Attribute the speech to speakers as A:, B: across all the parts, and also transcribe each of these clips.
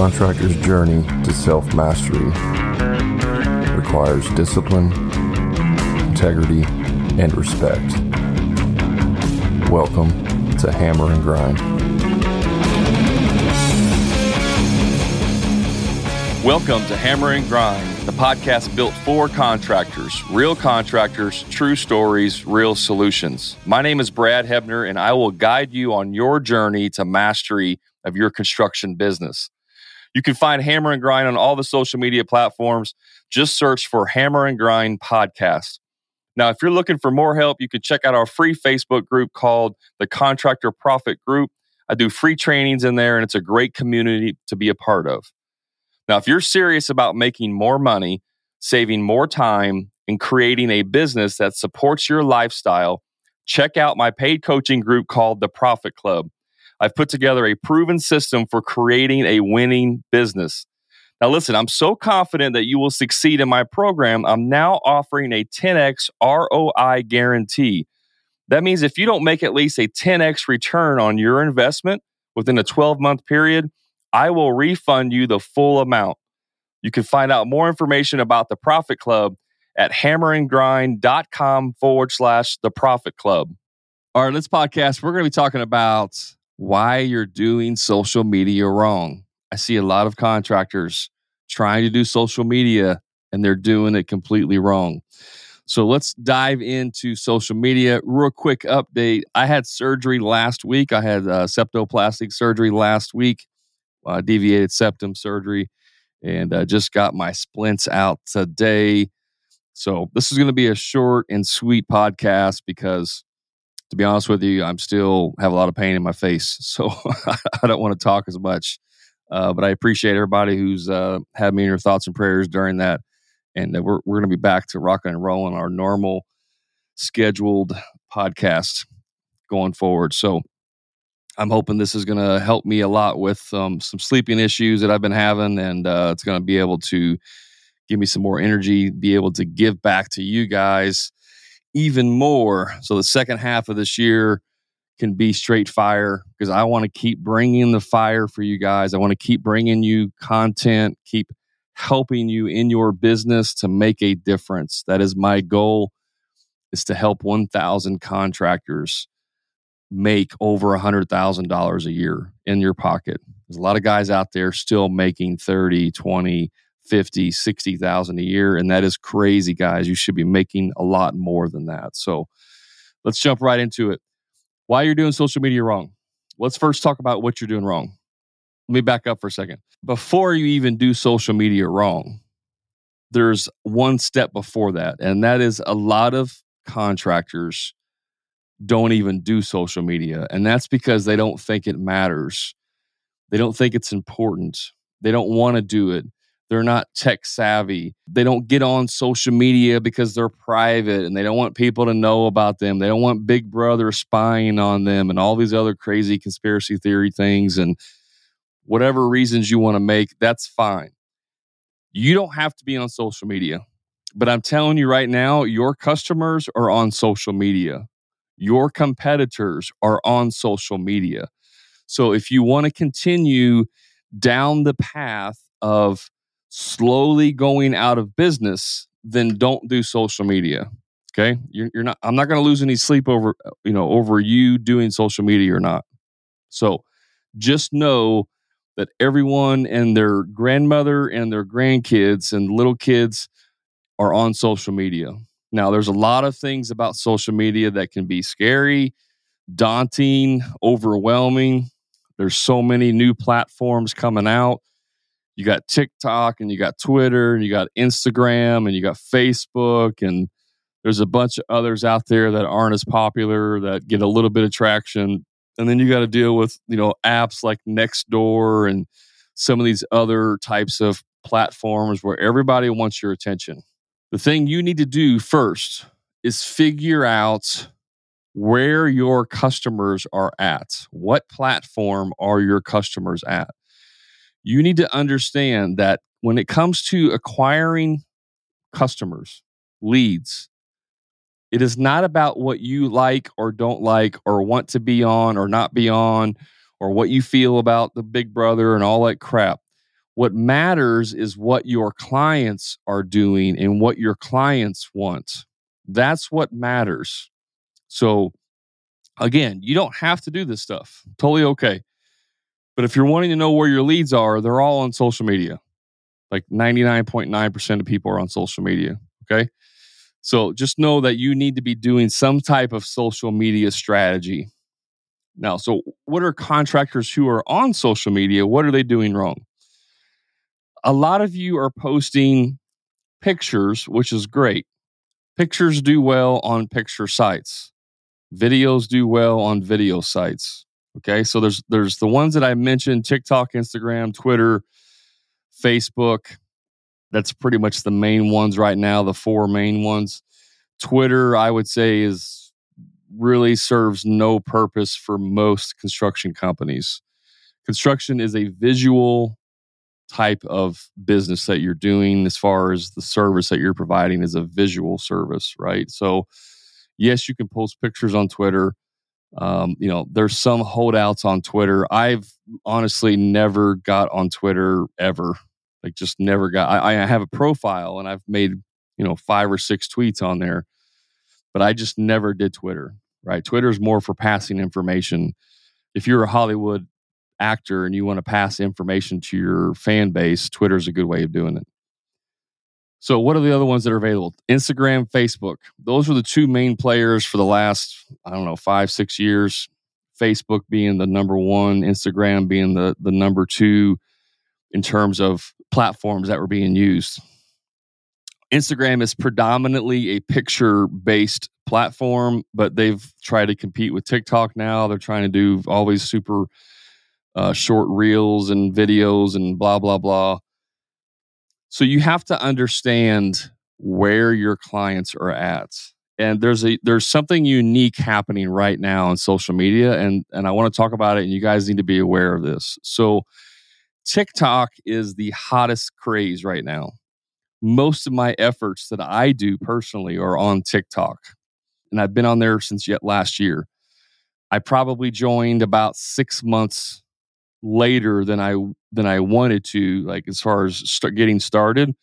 A: contractor's journey to self mastery requires discipline, integrity, and respect. Welcome to Hammer and Grind.
B: Welcome to Hammer and Grind, the podcast built for contractors, real contractors, true stories, real solutions. My name is Brad Hebner, and I will guide you on your journey to mastery of your construction business. You can find Hammer and Grind on all the social media platforms. Just search for Hammer and Grind Podcast. Now, if you're looking for more help, you can check out our free Facebook group called the Contractor Profit Group. I do free trainings in there, and it's a great community to be a part of. Now, if you're serious about making more money, saving more time, and creating a business that supports your lifestyle, check out my paid coaching group called the Profit Club. I've put together a proven system for creating a winning business. Now, listen, I'm so confident that you will succeed in my program. I'm now offering a 10x ROI guarantee. That means if you don't make at least a 10x return on your investment within a 12 month period, I will refund you the full amount. You can find out more information about the Profit Club at hammerandgrind.com forward slash the Profit Club. All right, let's podcast. We're going to be talking about why you're doing social media wrong. I see a lot of contractors trying to do social media and they're doing it completely wrong. So let's dive into social media. Real quick update. I had surgery last week. I had uh, septoplastic surgery last week, uh, deviated septum surgery, and uh, just got my splints out today. So this is going to be a short and sweet podcast because to be honest with you, I'm still have a lot of pain in my face, so I don't want to talk as much. Uh, but I appreciate everybody who's uh, had me in your thoughts and prayers during that, and uh, we're we're going to be back to rocking and rolling our normal scheduled podcast going forward. So I'm hoping this is going to help me a lot with um, some sleeping issues that I've been having, and uh, it's going to be able to give me some more energy, be able to give back to you guys even more. So the second half of this year can be straight fire because I want to keep bringing the fire for you guys. I want to keep bringing you content, keep helping you in your business to make a difference. That is my goal is to help 1000 contractors make over $100,000 a year in your pocket. There's a lot of guys out there still making 30, 20, 50, 60,000 a year. And that is crazy, guys. You should be making a lot more than that. So let's jump right into it. Why you're doing social media wrong. Let's first talk about what you're doing wrong. Let me back up for a second. Before you even do social media wrong, there's one step before that. And that is a lot of contractors don't even do social media. And that's because they don't think it matters. They don't think it's important. They don't want to do it. They're not tech savvy. They don't get on social media because they're private and they don't want people to know about them. They don't want Big Brother spying on them and all these other crazy conspiracy theory things and whatever reasons you want to make, that's fine. You don't have to be on social media. But I'm telling you right now, your customers are on social media. Your competitors are on social media. So if you want to continue down the path of slowly going out of business, then don't do social media. Okay, you're, you're not. I'm not going to lose any sleep over uh, you know over you doing social media or not. So just know that everyone and their grandmother and their grandkids and little kids are on social media. Now, there's a lot of things about social media that can be scary, daunting, overwhelming. There's so many new platforms coming out you got TikTok and you got Twitter and you got Instagram and you got Facebook and there's a bunch of others out there that aren't as popular that get a little bit of traction and then you got to deal with you know apps like Nextdoor and some of these other types of platforms where everybody wants your attention. The thing you need to do first is figure out where your customers are at. What platform are your customers at? You need to understand that when it comes to acquiring customers, leads, it is not about what you like or don't like or want to be on or not be on or what you feel about the big brother and all that crap. What matters is what your clients are doing and what your clients want. That's what matters. So, again, you don't have to do this stuff. Totally okay. But if you're wanting to know where your leads are, they're all on social media. Like 99.9% of people are on social media. Okay. So just know that you need to be doing some type of social media strategy. Now, so what are contractors who are on social media? What are they doing wrong? A lot of you are posting pictures, which is great. Pictures do well on picture sites. Videos do well on video sites. Okay, so there's there's the ones that I mentioned: TikTok, Instagram, Twitter, Facebook. That's pretty much the main ones right now. The four main ones. Twitter, I would say, is really serves no purpose for most construction companies. Construction is a visual type of business that you're doing as far as the service that you're providing is a visual service, right? So, yes, you can post pictures on Twitter. Um, you know, there's some holdouts on Twitter. I've honestly never got on Twitter ever. Like, just never got. I, I have a profile and I've made you know five or six tweets on there, but I just never did Twitter. Right? Twitter is more for passing information. If you're a Hollywood actor and you want to pass information to your fan base, Twitter is a good way of doing it. So, what are the other ones that are available? Instagram, Facebook. Those are the two main players for the last, I don't know, five, six years. Facebook being the number one, Instagram being the, the number two in terms of platforms that were being used. Instagram is predominantly a picture based platform, but they've tried to compete with TikTok now. They're trying to do these super uh, short reels and videos and blah, blah, blah. So you have to understand where your clients are at. And there's a there's something unique happening right now on social media and and I want to talk about it and you guys need to be aware of this. So TikTok is the hottest craze right now. Most of my efforts that I do personally are on TikTok. And I've been on there since yet last year. I probably joined about 6 months later than I than I wanted to, like as far as start getting started,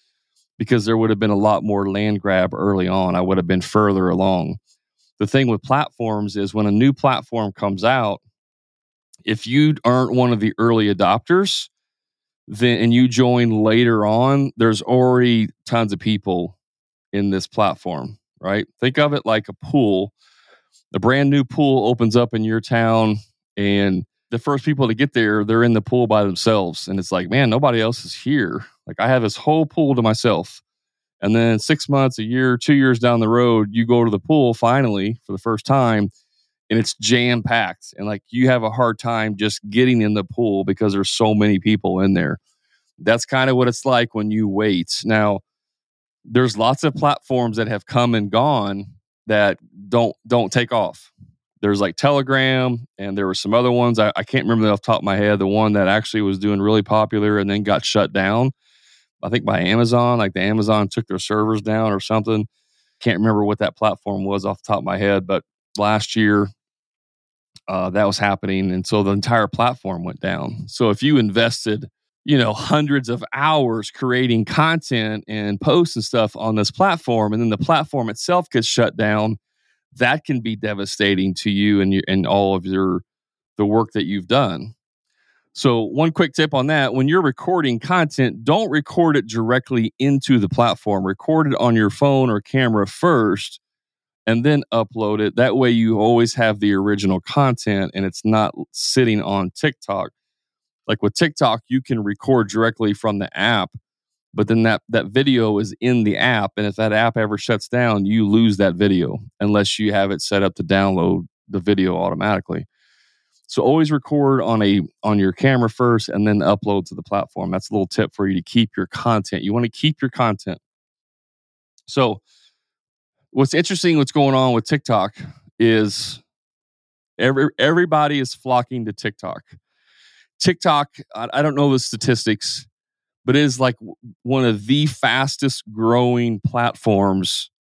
B: because there would have been a lot more land grab early on. I would have been further along. The thing with platforms is when a new platform comes out, if you aren't one of the early adopters, then and you join later on, there's already tons of people in this platform, right? Think of it like a pool. A brand new pool opens up in your town and the first people to get there, they're in the pool by themselves. And it's like, man, nobody else is here. Like I have this whole pool to myself. And then six months, a year, two years down the road, you go to the pool finally for the first time and it's jam packed. And like you have a hard time just getting in the pool because there's so many people in there. That's kind of what it's like when you wait. Now, there's lots of platforms that have come and gone that don't don't take off there's like Telegram, and there were some other ones. I, I can't remember off the top of my head. The one that actually was doing really popular and then got shut down, I think by Amazon. Like the Amazon took their servers down or something. Can't remember what that platform was off the top of my head, but last year uh, that was happening, and so the entire platform went down. So if you invested, you know, hundreds of hours creating content and posts and stuff on this platform, and then the platform itself gets shut down that can be devastating to you and you and all of your the work that you've done. So, one quick tip on that when you're recording content, don't record it directly into the platform. Record it on your phone or camera first and then upload it. That way, you always have the original content and it's not sitting on TikTok. Like with TikTok, you can record directly from the app but then that that video is in the app and if that app ever shuts down you lose that video unless you have it set up to download the video automatically. So always record on a on your camera first and then upload to the platform. That's a little tip for you to keep your content. You want to keep your content. So what's interesting what's going on with tiktok is every everybody is flocking to tiktok. Tiktok i, I don't know the statistics but it is like one of the fastest growing platforms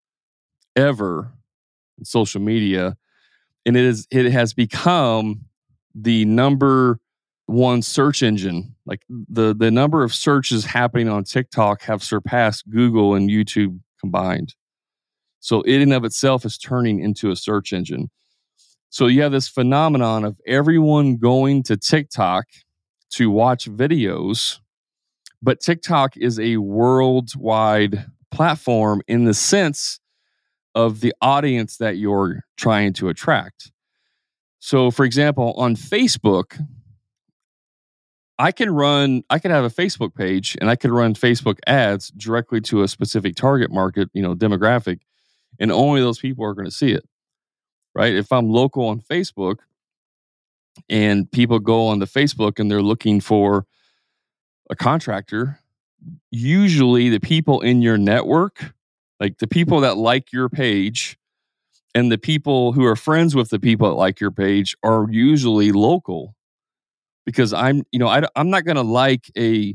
B: ever in social media and it is it has become the number one search engine. Like the the number of searches happening on TikTok have surpassed Google and YouTube combined. So it in of itself is turning into a search engine. So you have this phenomenon of everyone going to TikTok to watch videos, but TikTok is a worldwide platform in the sense of the audience that you're trying to attract. So, for example, on Facebook, I can run, I can have a Facebook page and I can run Facebook ads directly to a specific target market, you know, demographic, and only those people are going to see it. Right. If I'm local on Facebook and people go on the Facebook and they're looking for a contractor, usually the people in your network, like the people that like your page, and the people who are friends with the people that like your page are usually local. Because i'm you know I, i'm not going to like a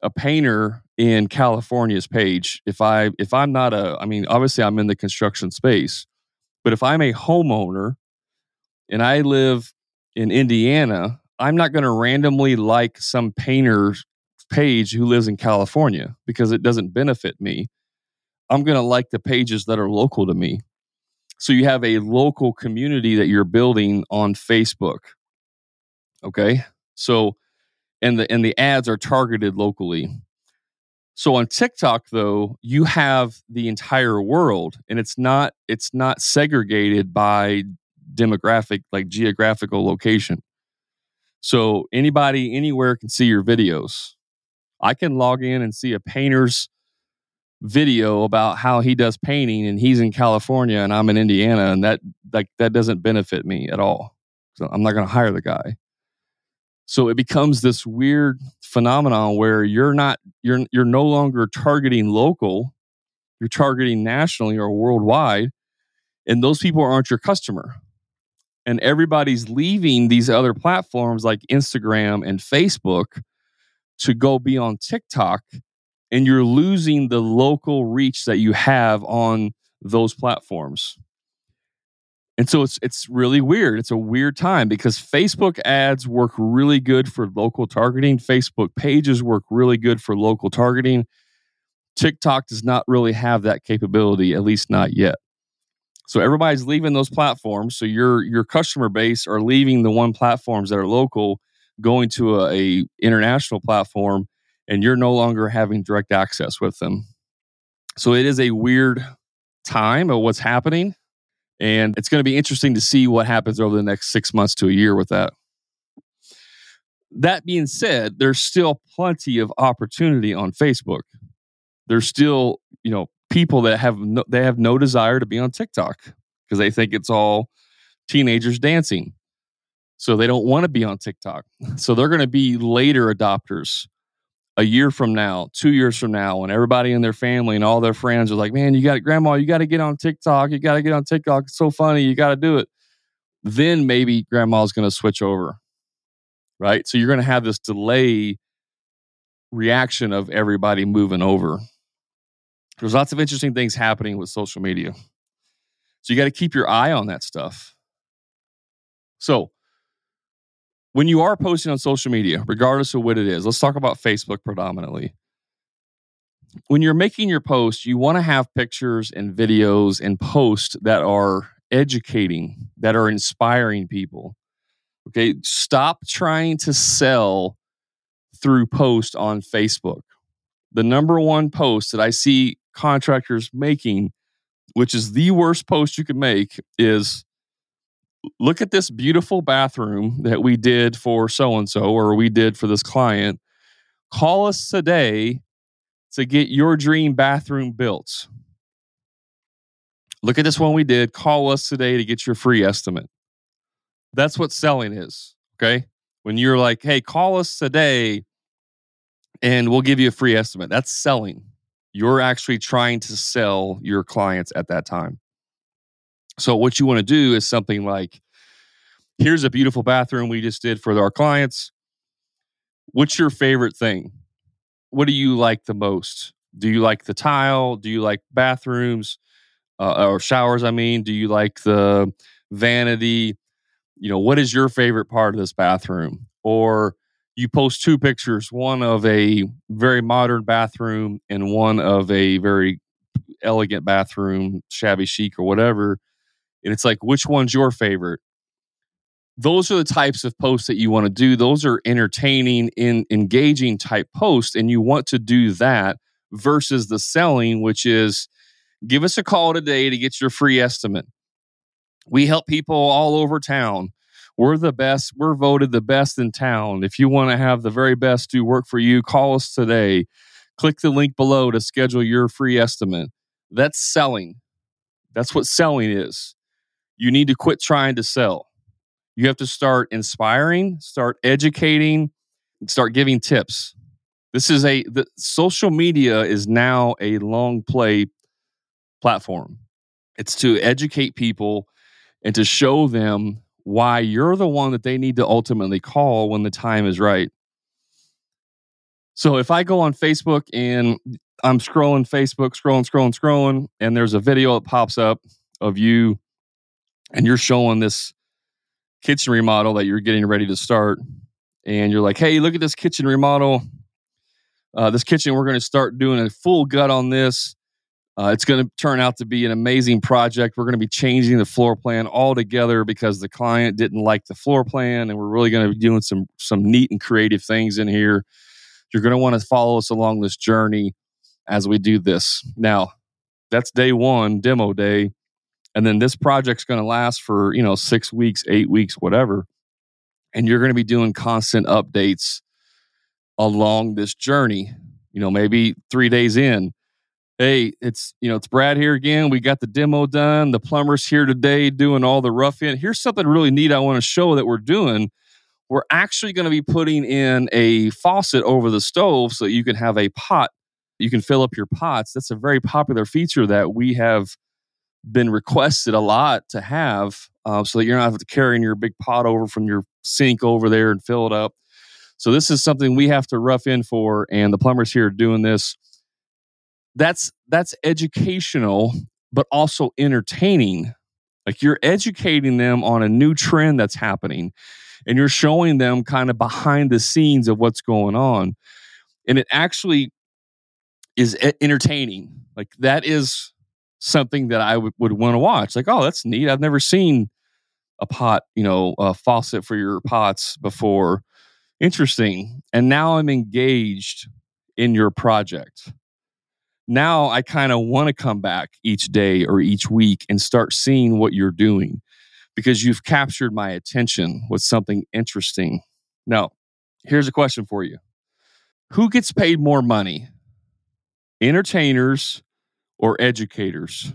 B: a painter in california's page if i if i'm not a i mean obviously i'm in the construction space but if i'm a homeowner and i live in indiana i'm not going to randomly like some painter's page who lives in california because it doesn't benefit me i'm going to like the pages that are local to me so you have a local community that you're building on Facebook. Okay. So and the and the ads are targeted locally. So on TikTok though, you have the entire world and it's not it's not segregated by demographic like geographical location. So anybody anywhere can see your videos. I can log in and see a painter's video about how he does painting and he's in California and I'm in Indiana and that like that doesn't benefit me at all. So I'm not going to hire the guy. So it becomes this weird phenomenon where you're not you're you're no longer targeting local, you're targeting nationally or worldwide and those people aren't your customer. And everybody's leaving these other platforms like Instagram and Facebook to go be on TikTok and you're losing the local reach that you have on those platforms. And so it's it's really weird. It's a weird time because Facebook ads work really good for local targeting. Facebook pages work really good for local targeting. TikTok does not really have that capability, at least not yet. So everybody's leaving those platforms. So your your customer base are leaving the one platforms that are local, going to a, a international platform, and you're no longer having direct access with them. So it is a weird time of what's happening. And it's going to be interesting to see what happens over the next six months to a year with that. That being said, there's still plenty of opportunity on Facebook. There's still, you know, people that have no, they have no desire to be on TikTok because they think it's all teenagers dancing. So they don't want to be on TikTok. So they're going to be later adopters a year from now, two years from now, when everybody in their family and all their friends are like, man, you got grandma, you got to get on TikTok. You got to get on TikTok. It's so funny. You got to do it. Then maybe grandma's going to switch over. Right. So you're going to have this delay reaction of everybody moving over. There's lots of interesting things happening with social media. So you got to keep your eye on that stuff. So, when you are posting on social media, regardless of what it is, let's talk about Facebook predominantly. When you're making your post, you want to have pictures and videos and posts that are educating, that are inspiring people. Okay. Stop trying to sell through post on Facebook. The number one post that I see contractors making, which is the worst post you can make, is look at this beautiful bathroom that we did for so and so, or we did for this client. Call us today to get your dream bathroom built. Look at this one we did. Call us today to get your free estimate. That's what selling is. Okay. When you're like, hey, call us today and we'll give you a free estimate. That's selling. You're actually trying to sell your clients at that time. So what you want to do is something like here's a beautiful bathroom we just did for our clients. What's your favorite thing? What do you like the most? Do you like the tile? Do you like bathrooms uh, or showers? I mean, do you like the vanity? You know, what is your favorite part of this bathroom? or you post two pictures, one of a very modern bathroom and one of a very elegant bathroom, shabby chic or whatever. And it's like, which one's your favorite? Those are the types of posts that you want to do. Those are entertaining, in engaging type posts, and you want to do that versus the selling, which is give us a call today to get your free estimate. We help people all over town. We're the best. We're voted the best in town. If you want to have the very best do work for you, call us today. Click the link below to schedule your free estimate. That's selling. That's what selling is. You need to quit trying to sell. You have to start inspiring, start educating, start giving tips. This is a the social media is now a long play platform. It's to educate people and to show them why you're the one that they need to ultimately call when the time is right. So if I go on Facebook and I'm scrolling Facebook, scrolling, scrolling, scrolling, and there's a video that pops up of you and you're showing this kitchen remodel that you're getting ready to start, and you're like, hey, look at this kitchen remodel. Uh, this kitchen, we're going to start doing a full gut on this. Uh, it's going to turn out to be an amazing project. We're going to be changing the floor plan altogether because the client didn't like the floor plan, and we're really going to be doing some some neat and creative things in here. You're going to want to follow us along this journey as we do this. Now, that's day one, demo day, and then this project's going to last for you know six weeks, eight weeks, whatever, and you're going to be doing constant updates along this journey. You know, maybe three days in hey, it's you know it's Brad here again. We got the demo done. The plumber's here today doing all the rough in. Here's something really neat I want to show that we're doing. We're actually going to be putting in a faucet over the stove so you can have a pot. You can fill up your pots. That's a very popular feature that we have been requested a lot to have, uh, so that you're not having to carrying your big pot over from your sink over there and fill it up. So this is something we have to rough in for, and the plumbers here are doing this that's that's educational but also entertaining. Like you're educating them on a new trend that's happening and you're showing them kind of behind the scenes of what's going on. And it actually is entertaining. Like that is something that I w- would want to watch. Like oh that's neat. I've never seen a pot you know a faucet for your pots before. Interesting. And now i'm engaged in your project now I kind of want to come back each day or each week and start seeing what you're doing because you've captured my attention with something interesting. Now, here's a question for you Who gets paid more money, entertainers or educators?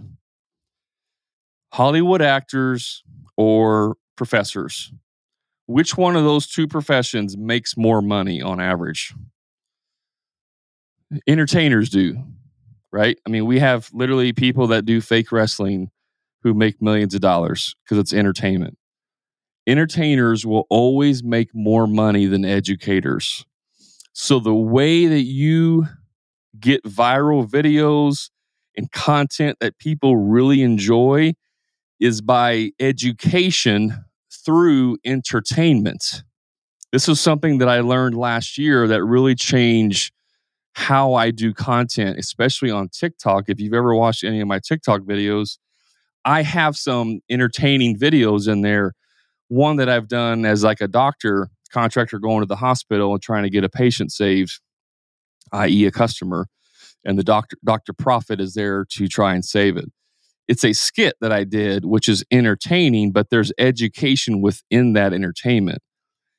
B: Hollywood actors or professors? Which one of those two professions makes more money on average? Entertainers do right? I mean, we have literally people that do fake wrestling who make millions of dollars because it's entertainment. Entertainers will always make more money than educators. So the way that you get viral videos and content that people really enjoy is by education through entertainment. This was something that I learned last year that really changed how I do content, especially on TikTok. If you've ever watched any of my TikTok videos, I have some entertaining videos in there. One that I've done as like a doctor contractor going to the hospital and trying to get a patient saved, i.e., a customer, and the doctor Dr. Profit is there to try and save it. It's a skit that I did, which is entertaining, but there's education within that entertainment.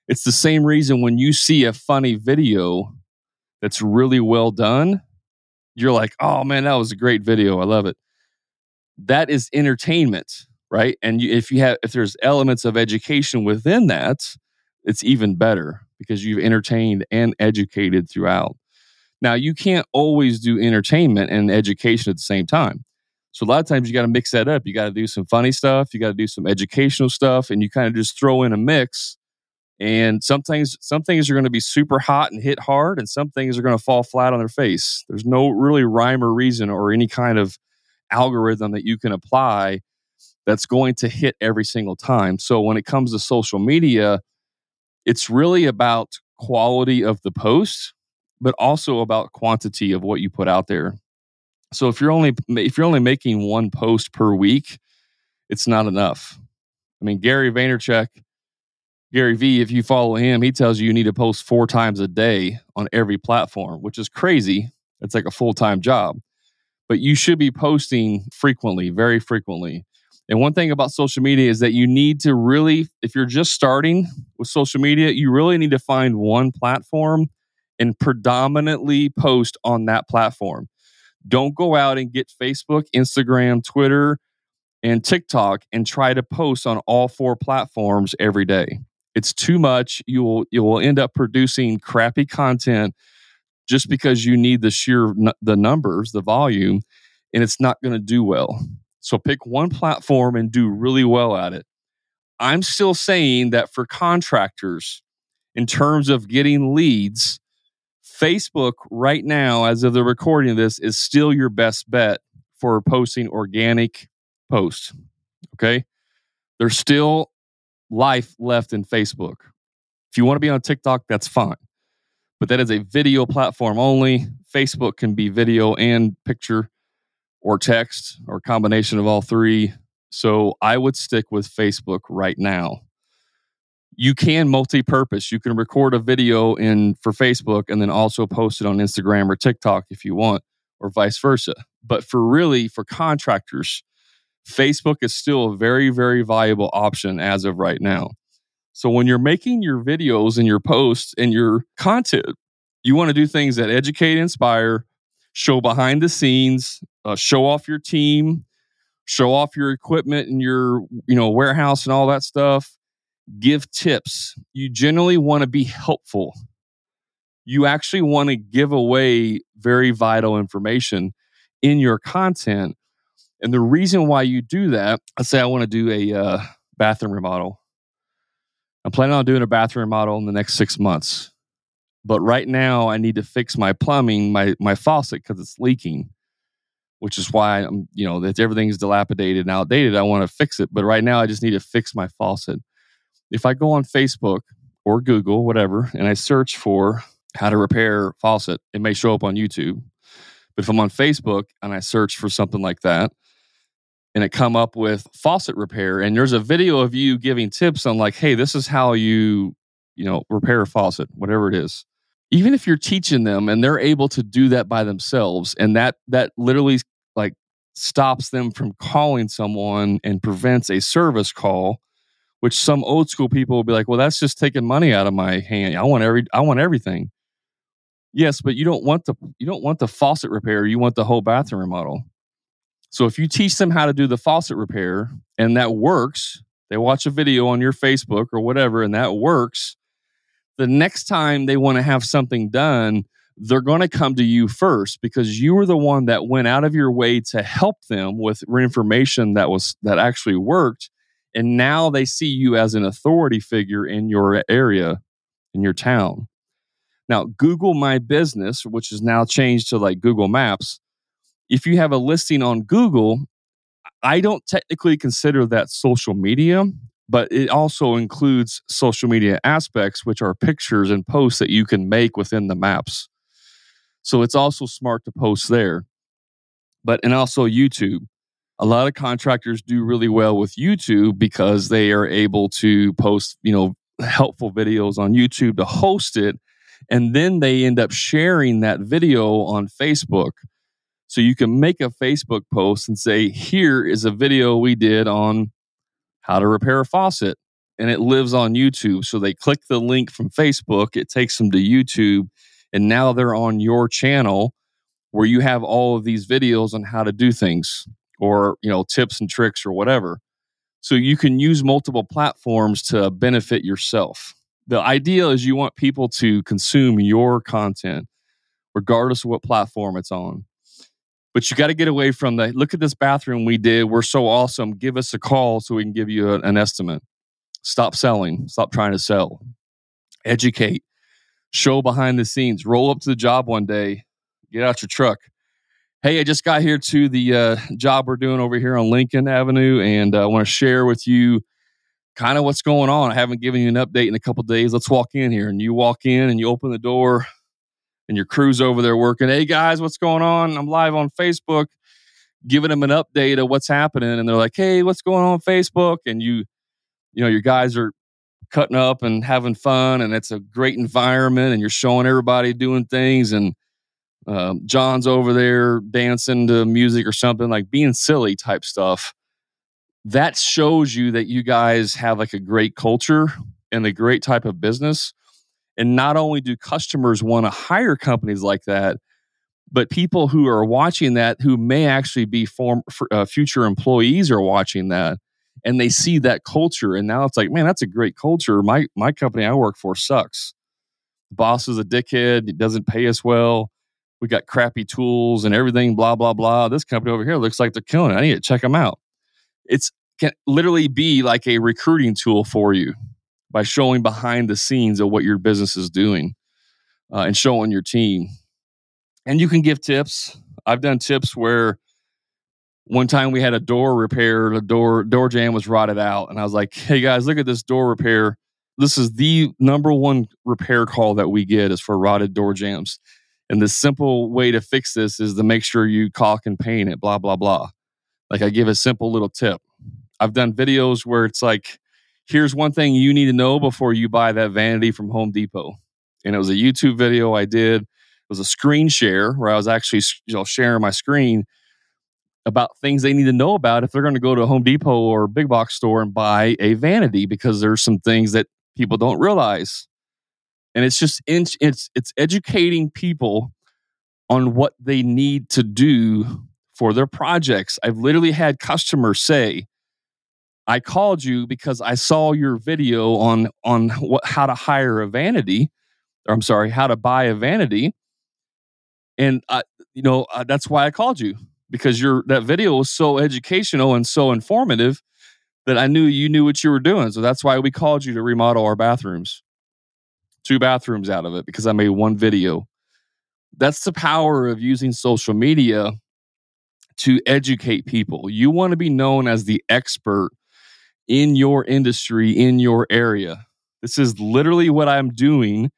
B: It's the same reason when you see a funny video that's really well done, you're like, oh man, that was a great video. I love it. That is entertainment, right? And you, if you have, if there's elements of education within that, it's even better because you've entertained and educated throughout. Now, you can't always do entertainment and education at the same time. So a lot of times you got to mix that up. You got to do some funny stuff, you got to do some educational stuff, and you kind of just throw in a mix and some things, some things are going to be super hot and hit hard, and some things are going to fall flat on their face. There's no really rhyme or reason or any kind of algorithm that you can apply that's going to hit every single time. So when it comes to social media, It's really about quality of the post, but also about quantity of what you put out there. So if you're only if you're only making one post per week, it's not enough. I mean, Gary Vaynerchuk, Gary V, if you follow him, he tells you you need to post four times a day on every platform, which is crazy. It's like a full time job. But you should be posting frequently, very frequently. And one thing about social media is that you need to really, if you're just starting with social media, you really need to find one platform and predominantly post on that platform. Don't go out and get Facebook, Instagram, Twitter, and TikTok and try to post on all four platforms every day. It's too much. You will you will end up producing crappy content just because you need the sheer the numbers, the volume, and it's not going to do well. So pick one platform and do really well at it. I'm still saying that for contractors, in terms of getting leads, Facebook right now, as of the recording of this, is still your best bet for posting organic posts. Okay. There's still life left in Facebook. If you want to be on TikTok, that's fine. But that is a video platform only. Facebook can be video and picture or text or combination of all three. So I would stick with Facebook right now. You can multi-purpose. You can record a video in for Facebook and then also post it on Instagram or TikTok if you want, or vice versa. But for really for contractors, Facebook is still a very, very valuable option as of right now. So when you're making your videos and your posts and your content, you want to do things that educate, inspire, show behind the scenes, uh, show off your team, show off your equipment and your you know warehouse and all that stuff. Give tips. You generally want to be helpful. You actually want to give away very vital information in your content and the reason why you do that, let's say I want to do a uh, bathroom remodel. I'm planning on doing a bathroom remodel in the next six months. But right now, I need to fix my plumbing, my my faucet, because it's leaking, which is why I'm, you know, that everything's dilapidated and outdated. I want to fix it, but right now, I just need to fix my faucet. If I go on Facebook or Google, whatever, and I search for how to repair faucet, it may show up on YouTube. But if I'm on Facebook and I search for something like that, and it come up with faucet repair. And there's a video of you giving tips on like hey this is how you you know repair a faucet whatever it is. Even if you're teaching them and they're able to do that by themselves and that that literally like stops them from calling someone and prevents a service call which some old school people will be like well that's just taking money out of my hand. I want every i want everything. Yes but you don't want the you don't want the faucet repair. You want the whole bathroom remodel so if you teach them how to do the faucet repair and that works, they watch a video on your Facebook or whatever and that works, the next time they want to have something done, they're going to come to you first because you were the one that went out of your way to help them with information that was that actually worked and now they see you as an authority figure in your area in your town. Now, Google My Business, which is now changed to like Google Maps, if you have a listing on Google, I don't technically consider that social media, but it also includes social media aspects, which are pictures and posts that you can make within the maps. So it's also smart to post there. But and also YouTube. A lot of contractors do really well with YouTube because they are able to post, you know, helpful videos on YouTube to host it and then they end up sharing that video on Facebook so you can make a Facebook post and say, here is a video we did on how to repair a faucet. And it lives on YouTube. So they click the link from Facebook, it takes them to YouTube, and now they're on your channel where you have all of these videos on how to do things or, you know, tips and tricks or whatever. So you can use multiple platforms to benefit yourself. The idea is you want people to consume your content regardless of what platform it's on. But you got to get away from the look at this bathroom we did. We're so awesome. Give us a call so we can give you a, an estimate. Stop selling. Stop trying to sell. Educate. Show behind the scenes. Roll up to the job one day. Get out your truck. Hey, I just got here to the uh, job we're doing over here on Lincoln Avenue, and uh, I want to share with you kind of what's going on. I haven't given you an update in a couple days. Let's walk in here. And you walk in and you open the door and your crew's over there working. Hey guys, what's going on? I'm live on Facebook, giving them an update of what's happening. And they're like, hey, what's going on Facebook? And you, you know, your guys are cutting up and having fun and it's a great environment and you're showing everybody doing things and um, John's over there dancing to music or something like being silly type stuff. That shows you that you guys have like a great culture and a great type of business. And not only do customers want to hire companies like that, but people who are watching that who may actually be form, uh, future employees are watching that and they see that culture and now it's like man that's a great culture my my company i work for sucks the boss is a dickhead it doesn't pay us well we got crappy tools and everything, blah, blah, blah. This company over here looks like they're killing it. I need to check them out. It's can literally be like a recruiting tool for you by showing behind the scenes of what your business is doing uh, and showing your team. And you can give tips. I've done tips where one time we had a door repair, the door door jamb was rotted out, and I was like, "Hey guys, look at this door repair. This is the number one repair call that we get is for rotted door jambs." And the simple way to fix this is to make sure you caulk and paint it, blah, blah, blah. Like I give a simple little tip. I've done videos where it's like, here's one thing you need to know before you buy that vanity from Home Depot. And it was a YouTube video I did. It was a screen share where I was actually you know, sharing my screen about things they need to know about if they're going to go to a Home Depot or big box store and buy a vanity because there's some things that people don't realize and it's just it's it's educating people on what they need to do for their projects. I've literally had customers say, "I called you because I saw your video on on what, how to hire a vanity, or I'm sorry, how to buy a vanity, and I, you know uh, that's why I called you because your that video was so educational and so informative." That I knew you knew what you were doing. So that's why we called you to remodel our bathrooms two bathrooms out of it because I made one video. That's the power of using social media to educate people. You want to be known as the expert in your industry, in your area. This is literally what I'm doing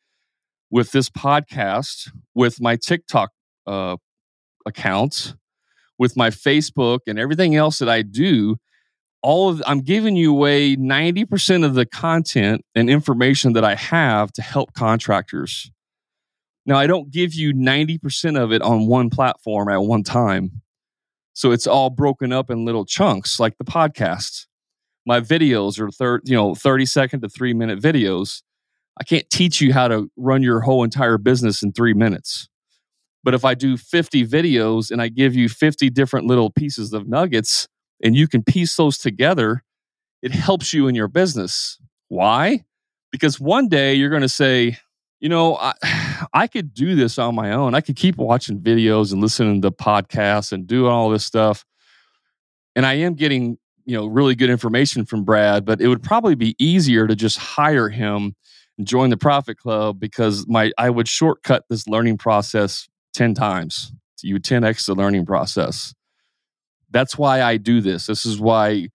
B: with this podcast, with my TikTok uh, accounts, with my Facebook, and everything else that I do all of I'm giving you away 90% of the content and information that I have to help contractors. Now, I don't give you 90% of it on one platform at one time. So it's all broken up in little chunks like the podcast. My videos are thir- you know 30 second to 3 minute videos. I can't teach you how to run your whole entire business in 3 minutes. But if I do 50 videos and I give you 50 different little pieces of nuggets, and you can piece those together, it helps you in your business. Why? Because one day you're going to say, you know, I, I could do this on my own. I could keep watching videos and listening to podcasts and doing all this stuff. And I am getting, you know, really good information from Brad, but it would probably be easier to just hire him and join the Profit Club because my I would shortcut this learning process 10 times. You would 10x the learning process. That's why I do this. This is why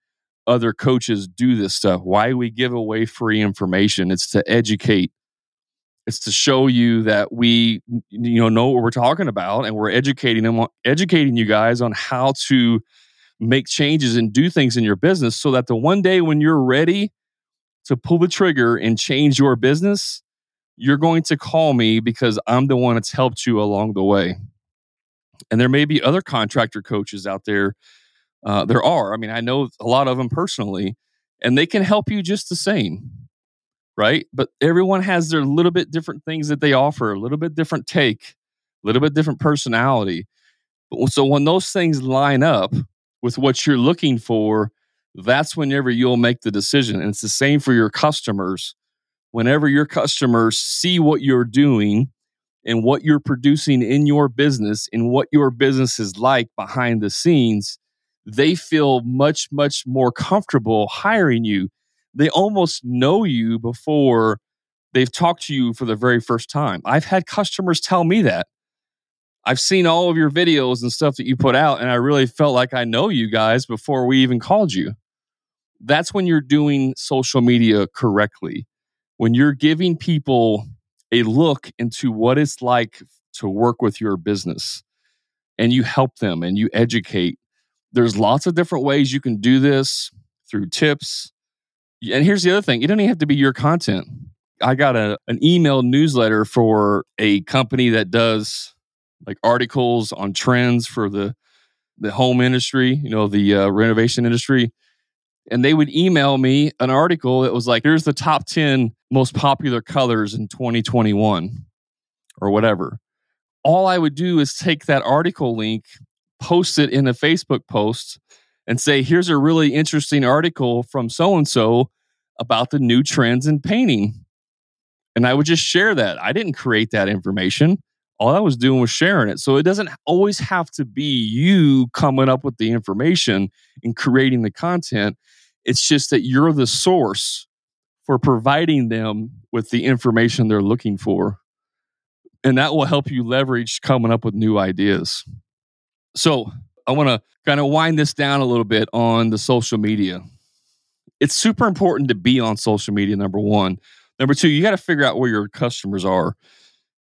B: other coaches do this stuff. Why we give away free information. It's to educate. It's to show you that we you know know what we're talking about and we're educating them educating you guys on how to make changes and do things in your business so that the one day when you're ready to pull the trigger and change your business, you're going to call me because I'm the one that's helped you along the way. And there may be other contractor coaches out there. Uh, there are. I mean, I know a lot of them personally, and they can help you just the same, right? But everyone has their little bit different things that they offer, a little bit different take, a little bit different personality. But so when those things line up with what you're looking for, that's whenever you'll make the decision. And it's the same for your customers. Whenever your customers see what you're doing and what you're producing in your business and what your business is like behind the scenes, they feel much, much more comfortable hiring you. They almost know you before they've talked to you for the very first time. I've had customers tell me that. I've seen all of your videos and stuff that you put out, and I really felt like I know you guys before we even called you. That's when you're doing social media correctly. When you're giving people a look into what it's like to work with your business and you help them and you educate. There's lots of different ways you can do this through tips. And here's the other thing it doesn't even have to be your content. I got a, an email newsletter for a company that does like articles on trends for the the home industry, you know, the uh, renovation industry. And they would email me an article that was like, here's the top 10 most popular colors in 2021 or whatever. All I would do is take that article link, post it in a Facebook post, and say, here's a really interesting article from so and so about the new trends in painting. And I would just share that. I didn't create that information. All I was doing was sharing it. So it doesn't always have to be you coming up with the information and creating the content. It's just that you're the source for providing them with the information they're looking for. And that will help you leverage coming up with new ideas. So I want to kind of wind this down a little bit on the social media. It's super important to be on social media, number one. Number two, you got to figure out where your customers are,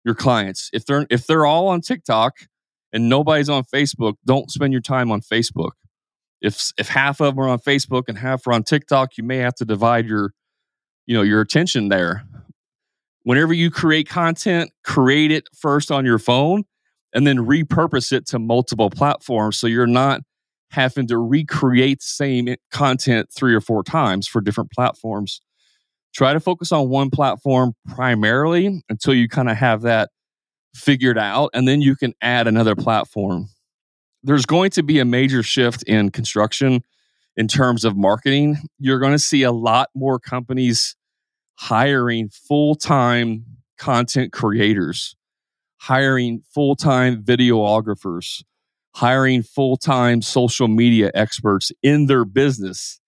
B: your clients. If they're if they're all on TikTok and nobody's on Facebook, don't spend your time on Facebook. If if half of them are on Facebook and half are on TikTok, you may have to divide your you know your attention there. Whenever you create content, create it first on your phone and then repurpose it to multiple platforms so you're not having to recreate the same content three or four times for different platforms. Try to focus on one platform primarily until you kind of have that figured out, and then you can add another platform. There's going to be a major shift in construction in terms of marketing. You're going to see a lot more companies hiring full time content creators hiring full time videographers, hiring full time social media experts in their business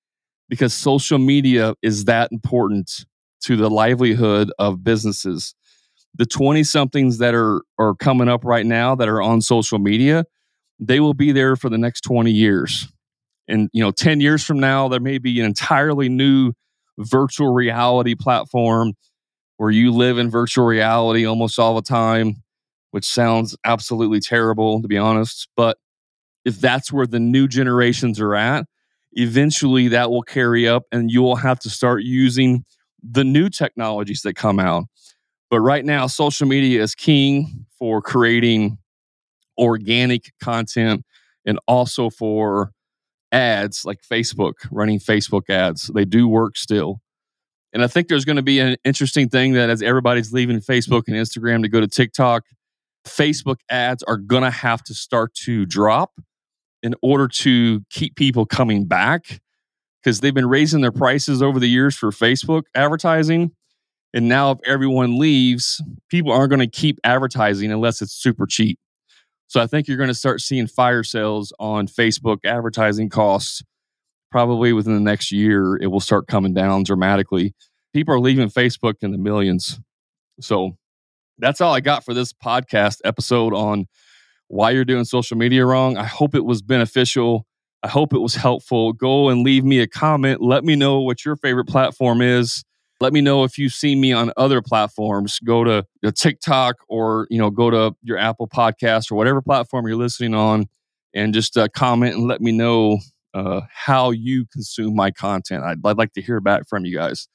B: because social media is that important to the livelihood of businesses. The 20 somethings that are, are coming up right now that are on social media, they will be there for the next 20 years. And, you know, 10 years from now, there may be an entirely new virtual reality platform where you live in virtual reality almost all the time which sounds absolutely terrible, to be honest. But if that's where the new generations are at, eventually that will carry up and you will have to start using the new technologies that come out. But right now, social media is king for creating organic content and also for ads like Facebook, running Facebook ads. They do work still. And I think there's going to be an interesting thing that as everybody's leaving Facebook and Instagram to go to TikTok, Facebook ads are going to have to start to drop in order to keep people coming back because they've been raising their prices over the years for Facebook advertising. And now, if everyone leaves, people aren't going to keep advertising unless it's super cheap. So I think you're going to start seeing fire sales on Facebook advertising costs. Probably within the next year, it will start coming down dramatically. People are leaving Facebook in the millions. So that's all I got for this podcast episode on why you're doing social media wrong. I hope it was beneficial. I hope it was helpful. Go and leave me a comment. Let me know what your favorite platform is. Let me know if you've seen me on other platforms. Go to your TikTok or you know go to your Apple Podcast or whatever platform you're listening on, and just uh, comment and let me know uh, how you consume my content. I'd, I'd like to hear back from you guys.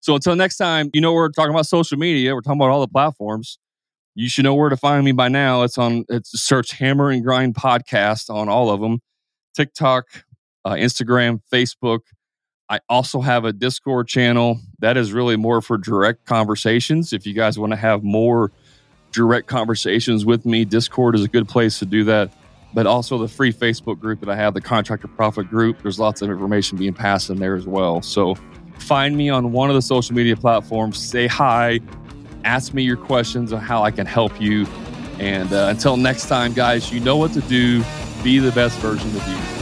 B: So until next time, you know we're talking about social media. We're talking about all the platforms. You should know where to find me by now. It's on it's search Hammer and Grind podcast on all of them. TikTok, uh, Instagram, Facebook. I also have a Discord channel that is really more for direct conversations. If you guys want to have more direct conversations with me, Discord is a good place to do that. But also the free Facebook group that I have, the Contractor Profit group. There's lots of information being passed in there as well. So find me on one of the social media platforms, say hi, ask me your questions on how I can help you. And uh, until next time, guys, you know what to do. Be the best version of you.